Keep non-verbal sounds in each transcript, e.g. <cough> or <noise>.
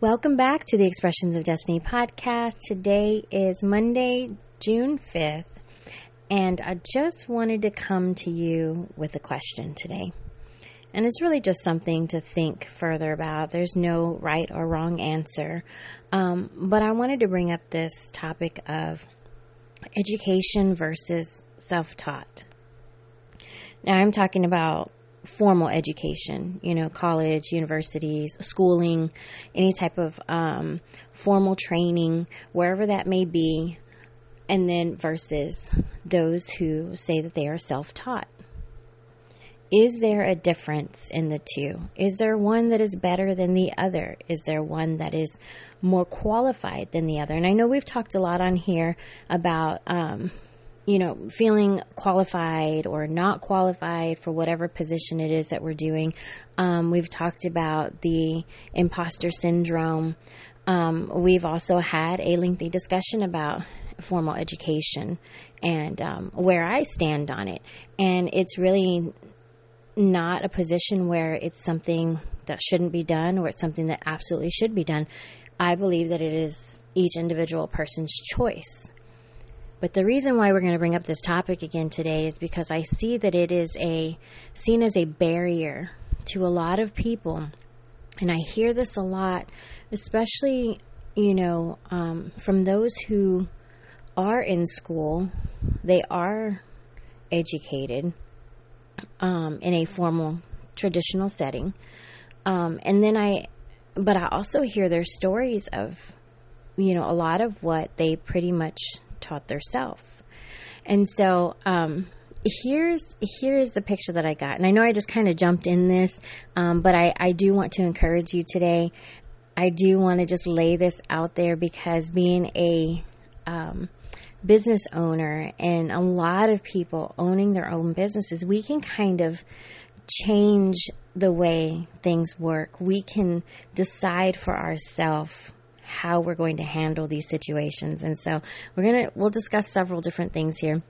Welcome back to the Expressions of Destiny podcast. Today is Monday, June 5th, and I just wanted to come to you with a question today. And it's really just something to think further about. There's no right or wrong answer. Um, but I wanted to bring up this topic of education versus self taught. Now, I'm talking about formal education, you know, college, universities, schooling, any type of um, formal training, wherever that may be, and then versus those who say that they are self taught. Is there a difference in the two? Is there one that is better than the other? Is there one that is more qualified than the other? And I know we've talked a lot on here about, um, you know, feeling qualified or not qualified for whatever position it is that we're doing. Um, we've talked about the imposter syndrome. Um, we've also had a lengthy discussion about formal education and um, where I stand on it. And it's really not a position where it's something that shouldn't be done or it's something that absolutely should be done. I believe that it is each individual person's choice. But the reason why we're going to bring up this topic again today is because I see that it is a seen as a barrier to a lot of people. And I hear this a lot, especially, you know, um, from those who are in school, they are educated um, in a formal traditional setting. Um, and then I, but I also hear their stories of, you know, a lot of what they pretty much taught themselves. And so, um, here's here's the picture that I got, and I know I just kind of jumped in this, um, but I I do want to encourage you today. I do want to just lay this out there because being a um, business owner and a lot of people owning their own businesses, we can kind of change the way things work. We can decide for ourselves how we're going to handle these situations. And so we're going to we'll discuss several different things here.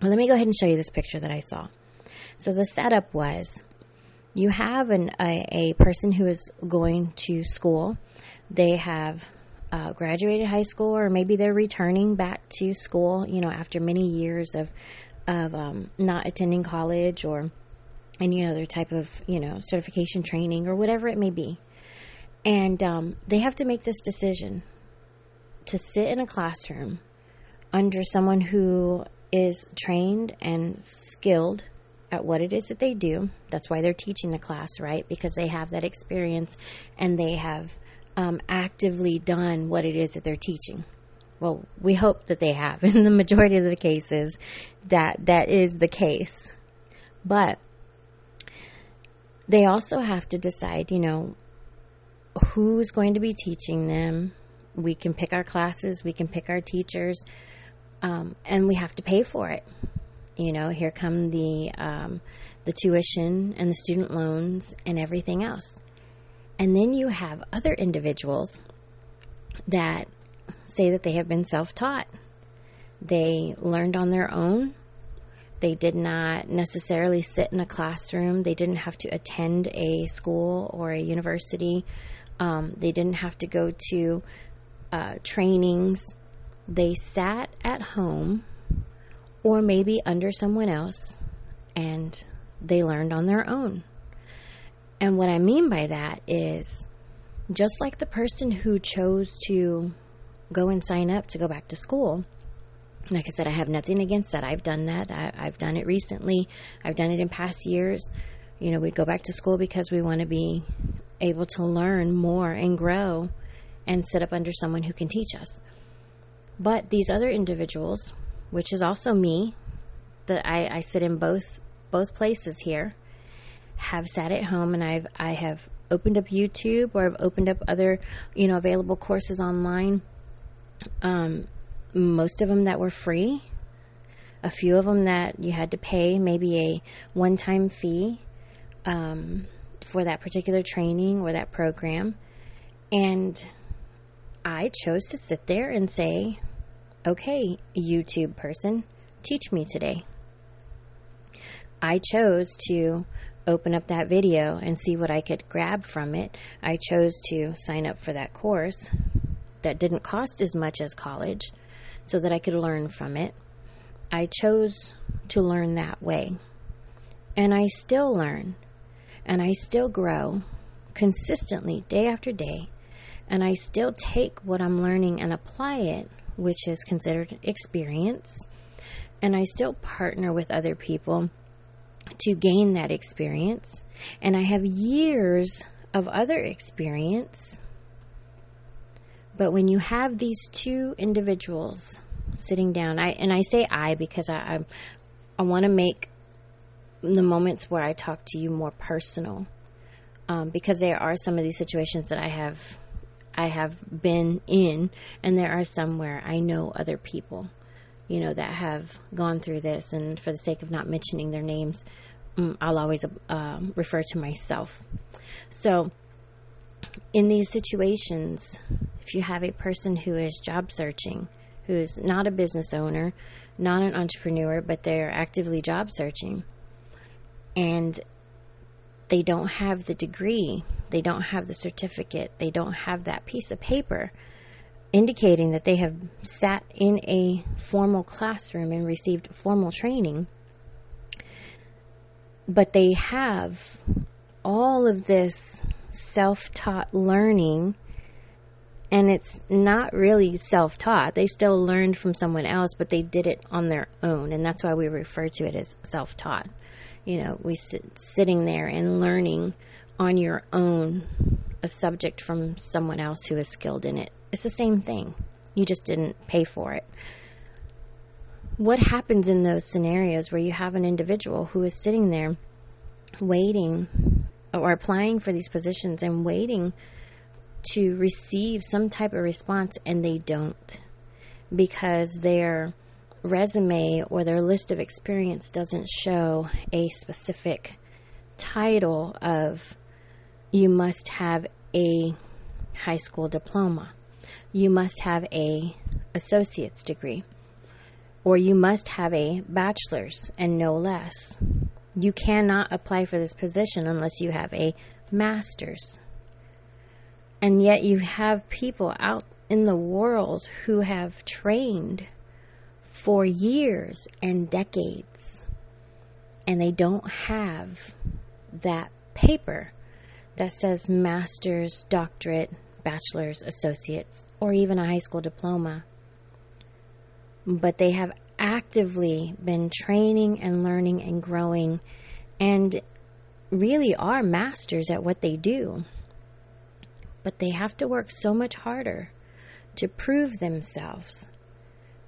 Well, let me go ahead and show you this picture that I saw. So the setup was you have an, a, a person who is going to school. They have uh, graduated high school, or maybe they're returning back to school. You know, after many years of of um, not attending college or any other type of you know certification training or whatever it may be, and um, they have to make this decision to sit in a classroom under someone who is trained and skilled at what it is that they do. That's why they're teaching the class, right? Because they have that experience and they have um, actively done what it is that they're teaching. Well, we hope that they have. <laughs> In the majority of the cases, that that is the case. But they also have to decide, you know, who's going to be teaching them. We can pick our classes, we can pick our teachers, um, and we have to pay for it. You know, here come the um, the tuition and the student loans and everything else. And then you have other individuals that say that they have been self taught. They learned on their own. They did not necessarily sit in a classroom. They didn't have to attend a school or a university. Um, they didn't have to go to uh, trainings. They sat at home or maybe under someone else and they learned on their own. And what I mean by that is just like the person who chose to go and sign up to go back to school. Like I said, I have nothing against that. I've done that. I, have done it recently. I've done it in past years. You know, we go back to school because we want to be able to learn more and grow and sit up under someone who can teach us. But these other individuals, which is also me, that I, I sit in both both places here, have sat at home and I've I have opened up YouTube or I've opened up other you know available courses online. Um, most of them that were free. A few of them that you had to pay maybe a one-time fee um, for that particular training or that program, and I chose to sit there and say, "Okay, YouTube person, teach me today." I chose to open up that video and see what I could grab from it. I chose to sign up for that course that didn't cost as much as college so that I could learn from it. I chose to learn that way. And I still learn and I still grow consistently day after day. And I still take what I'm learning and apply it, which is considered experience. And I still partner with other people to gain that experience. And I have years of other experience. But when you have these two individuals sitting down, I and I say I because I I, I want to make the moments where I talk to you more personal, um, because there are some of these situations that I have I have been in, and there are some where I know other people you know, that have gone through this. And for the sake of not mentioning their names, mm, I'll always uh, refer to myself. So, in these situations, if you have a person who is job searching, who's not a business owner, not an entrepreneur, but they're actively job searching, and they don't have the degree, they don't have the certificate, they don't have that piece of paper indicating that they have sat in a formal classroom and received formal training, but they have all of this self taught learning. And it's not really self taught. They still learned from someone else, but they did it on their own. And that's why we refer to it as self taught. You know, we sit sitting there and learning on your own a subject from someone else who is skilled in it. It's the same thing. You just didn't pay for it. What happens in those scenarios where you have an individual who is sitting there waiting or applying for these positions and waiting to receive some type of response and they don't because their resume or their list of experience doesn't show a specific title of you must have a high school diploma. You must have a associate's degree or you must have a bachelor's and no less. You cannot apply for this position unless you have a master's. And yet you have people out in the world who have trained for years and decades and they don't have that paper that says master's, doctorate, bachelor's, associates, or even a high school diploma. But they have actively been training and learning and growing and really are masters at what they do. But they have to work so much harder to prove themselves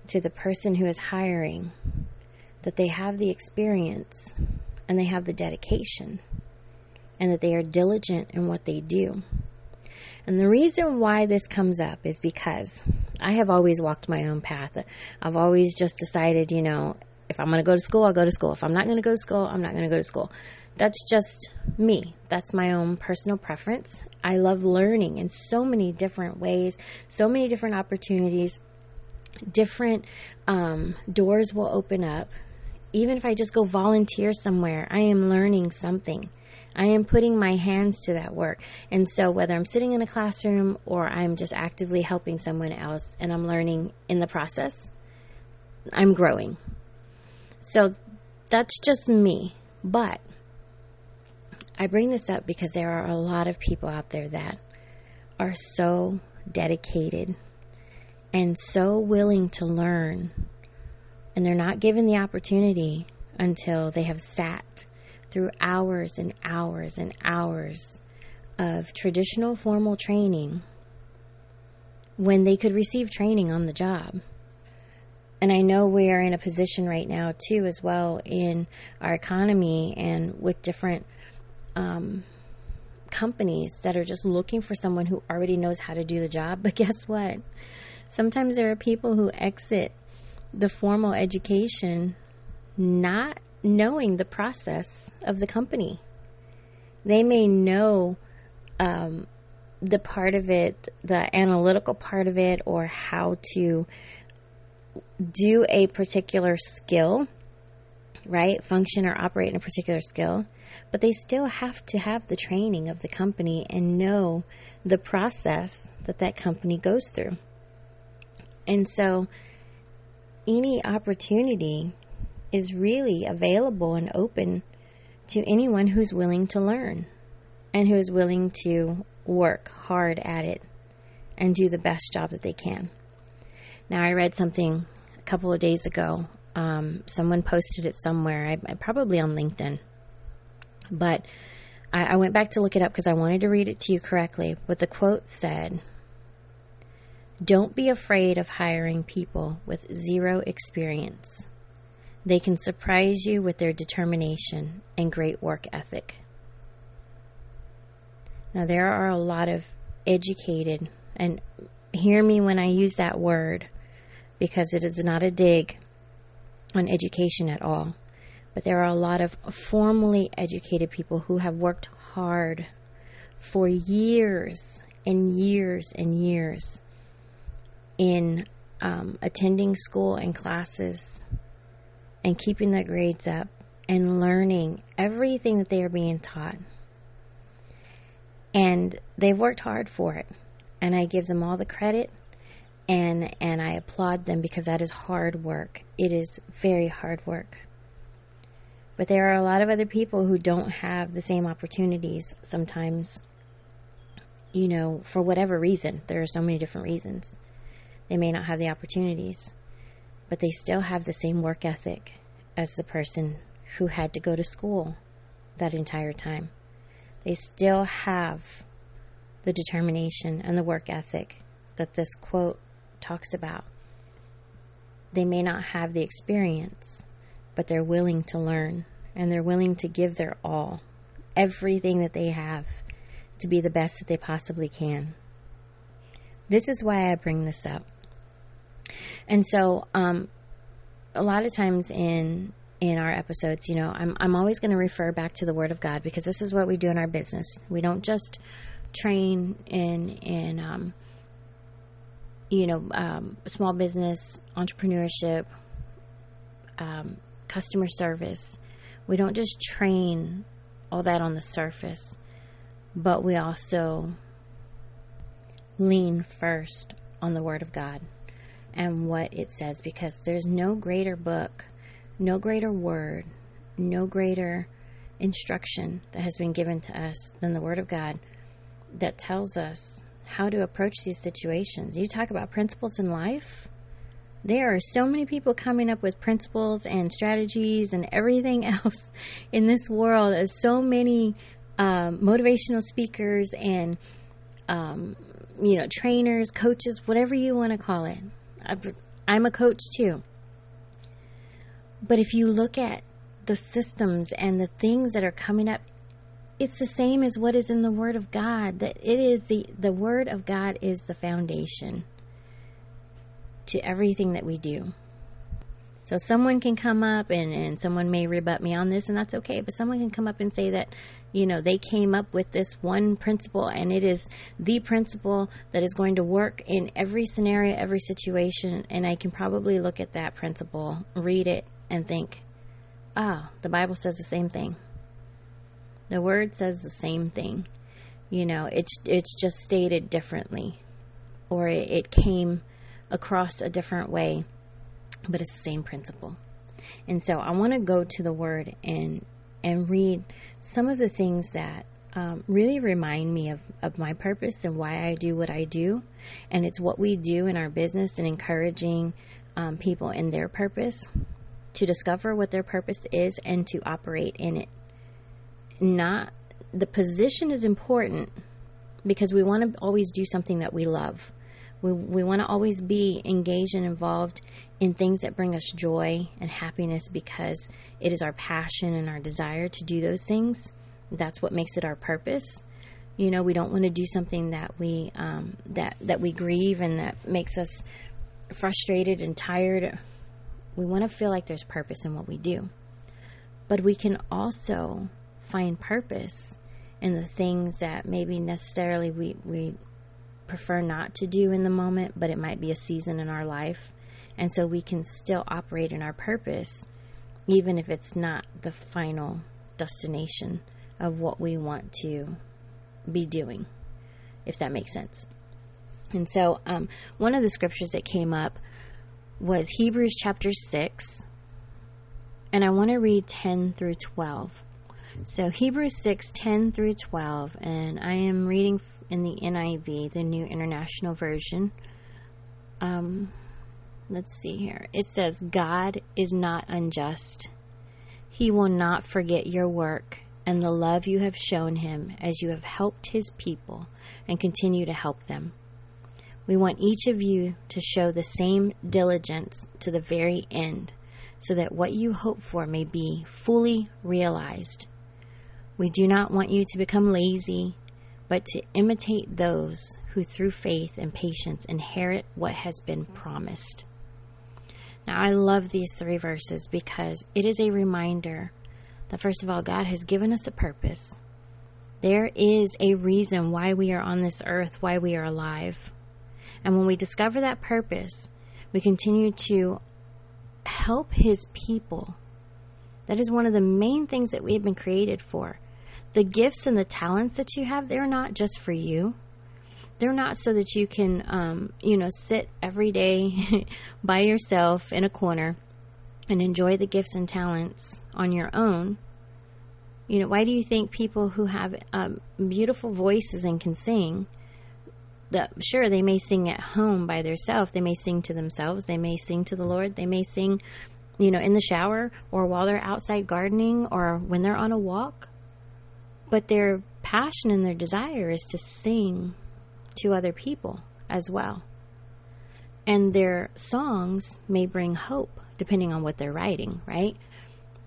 to the person who is hiring that they have the experience and they have the dedication and that they are diligent in what they do. And the reason why this comes up is because I have always walked my own path. I've always just decided, you know, if I'm going to go to school, I'll go to school. If I'm not going to go to school, I'm not going to go to school. That's just me. That's my own personal preference. I love learning in so many different ways, so many different opportunities. Different um, doors will open up. Even if I just go volunteer somewhere, I am learning something. I am putting my hands to that work. And so, whether I'm sitting in a classroom or I'm just actively helping someone else and I'm learning in the process, I'm growing. So, that's just me. But I bring this up because there are a lot of people out there that are so dedicated and so willing to learn, and they're not given the opportunity until they have sat through hours and hours and hours of traditional formal training when they could receive training on the job. And I know we are in a position right now, too, as well, in our economy and with different um, companies that are just looking for someone who already knows how to do the job. <laughs> But guess what? Sometimes there are people who exit the formal education not knowing the process of the company. They may know um, the part of it, the analytical part of it, or how to do a particular skill, right? Function or operate in a particular skill, but they still have to have the training of the company and know the process that that company goes through. And so, any opportunity is really available and open to anyone who's willing to learn and who is willing to work hard at it and do the best job that they can. Now, I read something a couple of days ago. Um, someone posted it somewhere, I, I, probably on LinkedIn. But I, I went back to look it up because I wanted to read it to you correctly. But the quote said, Don't be afraid of hiring people with zero experience. They can surprise you with their determination and great work ethic. Now, there are a lot of educated, and hear me when I use that word because it is not a dig on education at all. But there are a lot of formally educated people who have worked hard for years and years and years in um, attending school and classes and keeping their grades up and learning everything that they are being taught. And they've worked hard for it. And I give them all the credit and and I applaud them because that is hard work. It is very hard work. But there are a lot of other people who don't have the same opportunities sometimes. You know, for whatever reason. There are so many different reasons. They may not have the opportunities, but they still have the same work ethic as the person who had to go to school that entire time. They still have the determination and the work ethic that this quote talks about. They may not have the experience, but they're willing to learn and they're willing to give their all, everything that they have, to be the best that they possibly can. This is why I bring this up. And so, um, a lot of times in in our episodes, you know, I'm I'm always going to refer back to the Word of God because this is what we do in our business. We don't just train in in um, you know, um, small business, entrepreneurship, um, customer service. We don't just train all that on the surface, but we also lean first on the Word of God and what it says because there's no greater book, no greater word, no greater instruction that has been given to us than the Word of God that tells us how to approach these situations. You talk about principles in life. There are so many people coming up with principles and strategies and everything <laughs> else in this world. There's so many um, motivational speakers and um, you know trainers, coaches, whatever you want to call it. I'm a coach too. But if you look at the systems and the things that are coming up it's the same as what is in the word of god that it is the the word of god is the foundation to everything that we do so someone can come up and, and someone may rebut me on this and that's okay but someone can come up and say that you know they came up with this one principle and it is the principle that is going to work in every scenario every situation and i can probably look at that principle read it and think ah oh, the bible says the same thing the word says the same thing. You know, it's it's just stated differently, or it came across a different way, but it's the same principle. And so I want to go to the word and and read some of the things that um, really remind me of, of my purpose and why I do what I do. And it's what we do in our business and encouraging um, people in their purpose to discover what their purpose is and to operate in it not the position is important because we want to always do something that we love. We, we want to always be engaged and involved in things that bring us joy and happiness because it is our passion and our desire to do those things. That's what makes it our purpose. You know, we don't want to do something that we um, that that we grieve and that makes us frustrated and tired. We want to feel like there's purpose in what we do, but we can also find purpose in the things that maybe necessarily we, we prefer not to do in the moment, but it might be a season in our life. And so we can still operate in our purpose, even if it's not the final destination of what we want to be doing, if that makes sense. And so, um, one of the scriptures that came up was Hebrews chapter 6, and I want to read 10 through 12. So, Hebrews 6, 10 through 12, and I am reading in the NIV, the New International Version. Um, let's see here. It says, God is not unjust. He will not forget your work and the love you have shown him as you have helped his people and continue to help them. We want each of you to show the same diligence to the very end so that what you hope for may be fully realized. We do not want you to become lazy, but to imitate those who through faith and patience inherit what has been promised. Now, I love these three verses because it is a reminder that, first of all, God has given us a purpose. There is a reason why we are on this earth, why we are alive. And when we discover that purpose, we continue to help His people. That is one of the main things that we have been created for. The gifts and the talents that you have, they're not just for you. They're not so that you can, um, you know, sit every day <laughs> by yourself in a corner and enjoy the gifts and talents on your own. You know, why do you think people who have um, beautiful voices and can sing, that sure they may sing at home by themselves, they may sing to themselves, they may sing to the Lord, they may sing, you know, in the shower or while they're outside gardening or when they're on a walk. But their passion and their desire is to sing to other people as well. And their songs may bring hope, depending on what they're writing, right?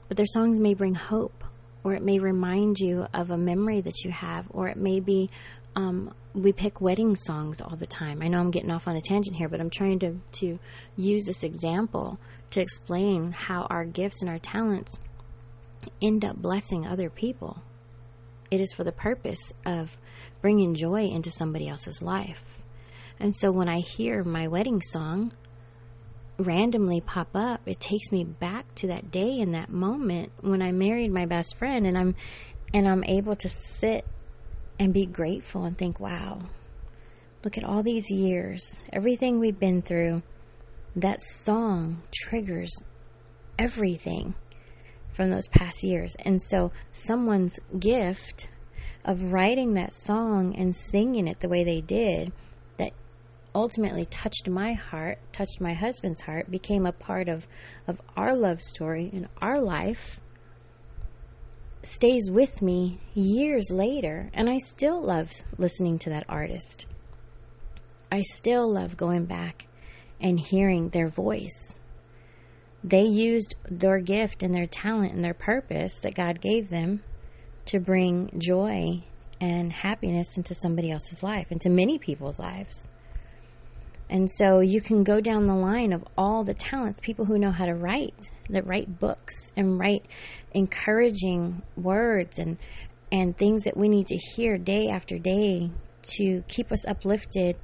But their songs may bring hope, or it may remind you of a memory that you have, or it may be um, we pick wedding songs all the time. I know I'm getting off on a tangent here, but I'm trying to, to use this example to explain how our gifts and our talents end up blessing other people. It is for the purpose of bringing joy into somebody else's life. And so when I hear my wedding song randomly pop up, it takes me back to that day and that moment when I married my best friend and I'm and I'm able to sit and be grateful and think, wow, look at all these years, everything we've been through. That song triggers everything from those past years. And so, someone's gift of writing that song and singing it the way they did that ultimately touched my heart, touched my husband's heart, became a part of, of our love story and our life stays with me years later, and I still love listening to that artist. I still love going back and hearing their voice. They used their gift and their talent and their purpose that God gave them to bring joy and happiness into somebody else's life, into many people's lives. And so you can go down the line of all the talents, people who know how to write, that write books and write encouraging words and and things that we need to hear day after day to keep us uplifted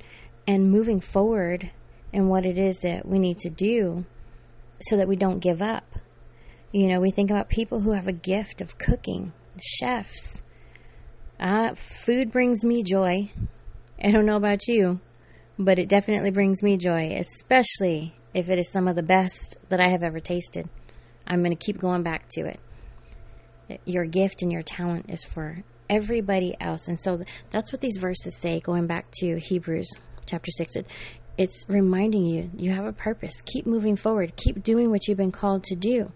and moving forward in what it is that we need to do so that we don't give up. You know, we think about people who have a gift of cooking, chefs. Uh, food brings me joy. I don't know about you, but it definitely brings me joy, especially if it is some of the best that I have ever tasted. I'm going to keep going back to it. Your gift and your talent is for everybody else. And so that's what these verses say, going back to Hebrews chapter 6. It, it's reminding you you have a purpose. Keep moving forward. Keep doing what you've been called to do.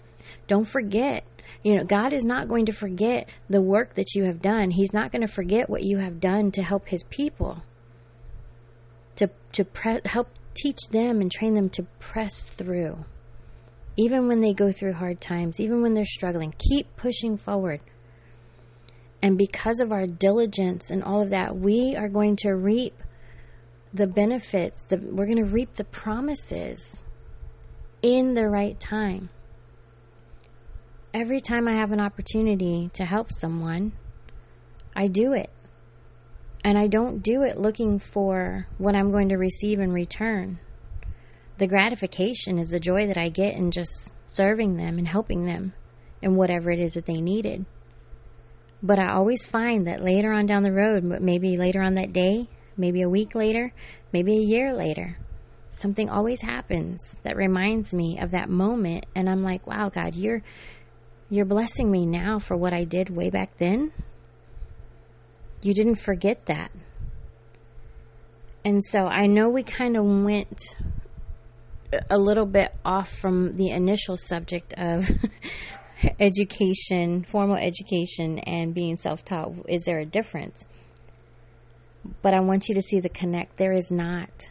Don't forget. You know, God is not going to forget the work that you have done. He's not going to forget what you have done to help His people to to pre- help teach them and train them to press through even when they go through hard times even when they're struggling keep pushing forward and because of our diligence and all of that we are going to reap the benefits the, we're going to reap the promises in the right time every time i have an opportunity to help someone i do it and I don't do it looking for what I'm going to receive in return. The gratification is the joy that I get in just serving them and helping them in whatever it is that they needed. But I always find that later on down the road, maybe later on that day, maybe a week later, maybe a year later, something always happens that reminds me of that moment and I'm like, "Wow, God, you're you're blessing me now for what I did way back then." You didn't forget that. And so I know we kind of went a little bit off from the initial subject of <laughs> education, formal education, and being self taught. Is there a difference? But I want you to see the connect. There is not.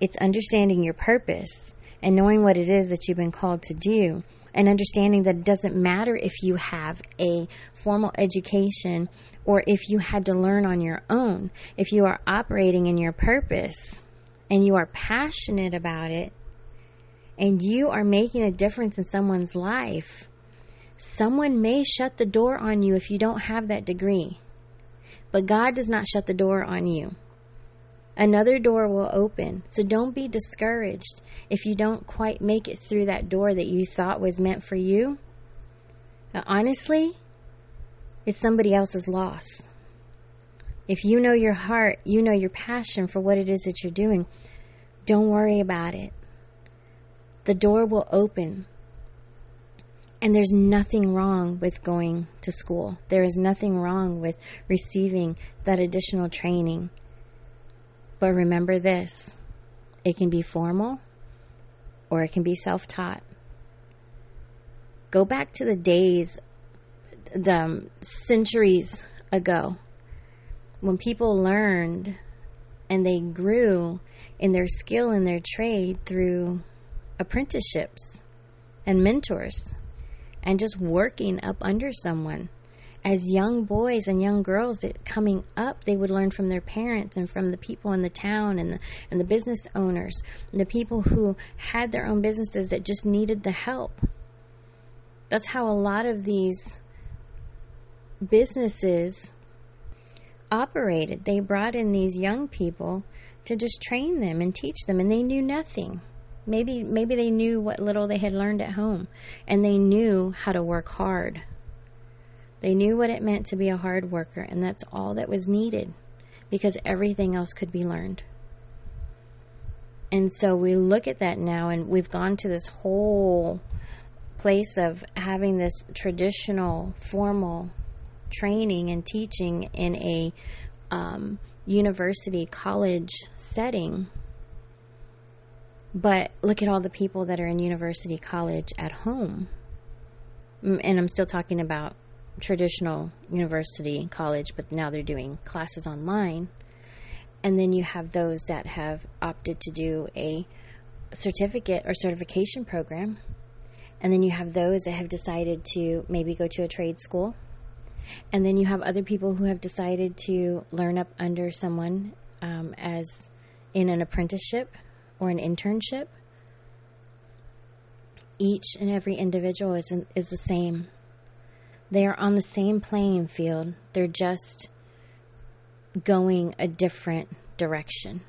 It's understanding your purpose and knowing what it is that you've been called to do, and understanding that it doesn't matter if you have a formal education or if you had to learn on your own. If you are operating in your purpose and you are passionate about it, and you are making a difference in someone's life, someone may shut the door on you if you don't have that degree. But God does not shut the door on you. Another door will open. So don't be discouraged if you don't quite make it through that door that you thought was meant for you. Now, honestly, it's somebody else's loss. If you know your heart, you know your passion for what it is that you're doing, don't worry about it the door will open. And there's nothing wrong with going to school. There is nothing wrong with receiving that additional training. But remember this it can be formal or it can be self taught. Go back to the days, the um, centuries ago, when people learned and they grew in their skill and their trade through apprenticeships and mentors and just working up under someone. As young boys and young girls coming up, they would learn from their parents and from the people in the town and the, and the business owners the people who had their own businesses that just needed the help. That's how a lot of these businesses operated. They brought in these young people to just train them and teach them, and they knew nothing. Maybe maybe they knew what little they had learned at home and they knew how to work hard. They knew what it meant to be a hard worker and that's all that was needed because everything else could be learned. And so we look at that now and we've gone to this whole place of having this traditional formal training and teaching in a um, university college setting but look at all the people that are in university college at home. And I'm still talking about traditional university college, but now they're doing classes online. And then you have those that have opted to do a certificate or certification program. And then you have those that have decided to maybe go to a trade school. And then you have other people who have decided to learn up under someone um, as in an apprenticeship or an internship, each and every individual is, is the same. They are on the same playing field, they're just going a different direction.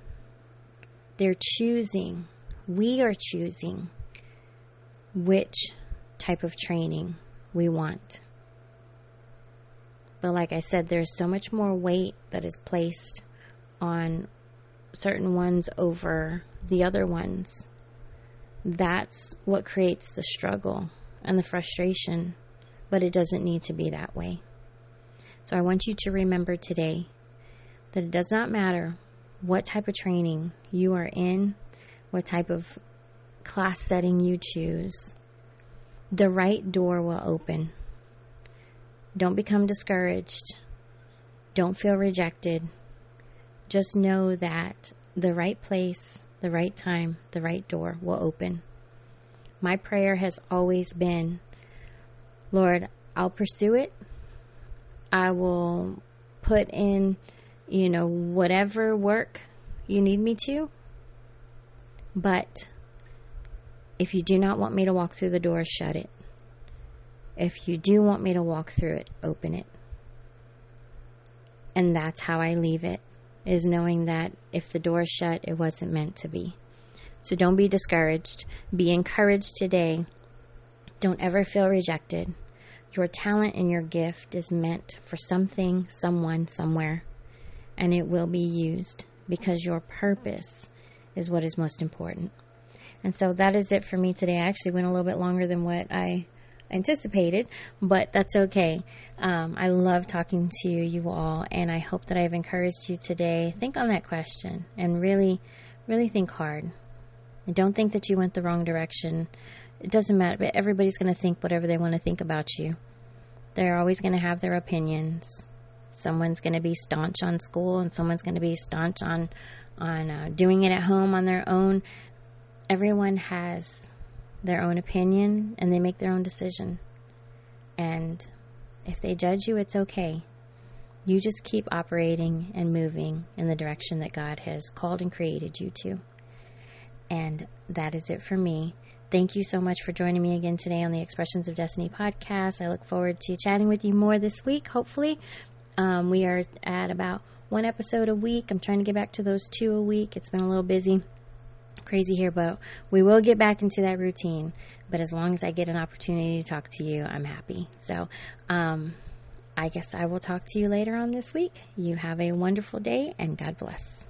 They're choosing, we are choosing which type of training we want. But like I said, there's so much more weight that is placed on certain ones over the other ones. That's what creates the struggle and the frustration, but it doesn't need to be that way. So I want you to remember today that it does not matter what type of training you are in, what type of class setting you choose, the right door will open. Don't become discouraged. Don't feel rejected. Just know that the right place, the right time, the right door will open. My prayer has always been Lord, I'll pursue it. I will put in, you know, whatever work you need me to. But if you do not want me to walk through the door, shut it. If you do want me to walk through it, open it. And that's how I leave it is knowing that if the door shut, it wasn't meant to be. So don't be discouraged. Be encouraged today. Don't ever feel rejected. Your talent and your gift is meant for something, someone, somewhere, and it will be used because your purpose is what is most important. And so that is it for me today. I actually went a little bit longer than what I anticipated, but that's okay. Um, I love talking to you all, and I hope that I've encouraged you today. Think on that question and really, really think hard. And don't think that you went the wrong direction. It doesn't matter, but everybody's going to think whatever they want to think about you. They're always going to have their opinions. Someone's going to be staunch on school, and someone's going to be staunch on on uh, doing it at home on their own. Everyone has their own opinion and they make their own decision. And if they judge you, it's okay. You just keep operating and moving in the direction that God has called and created you to. And that is it for me. Thank you so much for joining me again today on the Expressions of Destiny podcast. I look forward to chatting with you more this week, hopefully. Um, we are at about one episode a week. I'm trying to get back to those two a week. It's been a little busy crazy here, but we will get back into that routine. But as long as I get an opportunity to talk to you, I'm happy. So, um, I guess I will talk to you later on this week. You have a wonderful day and God bless.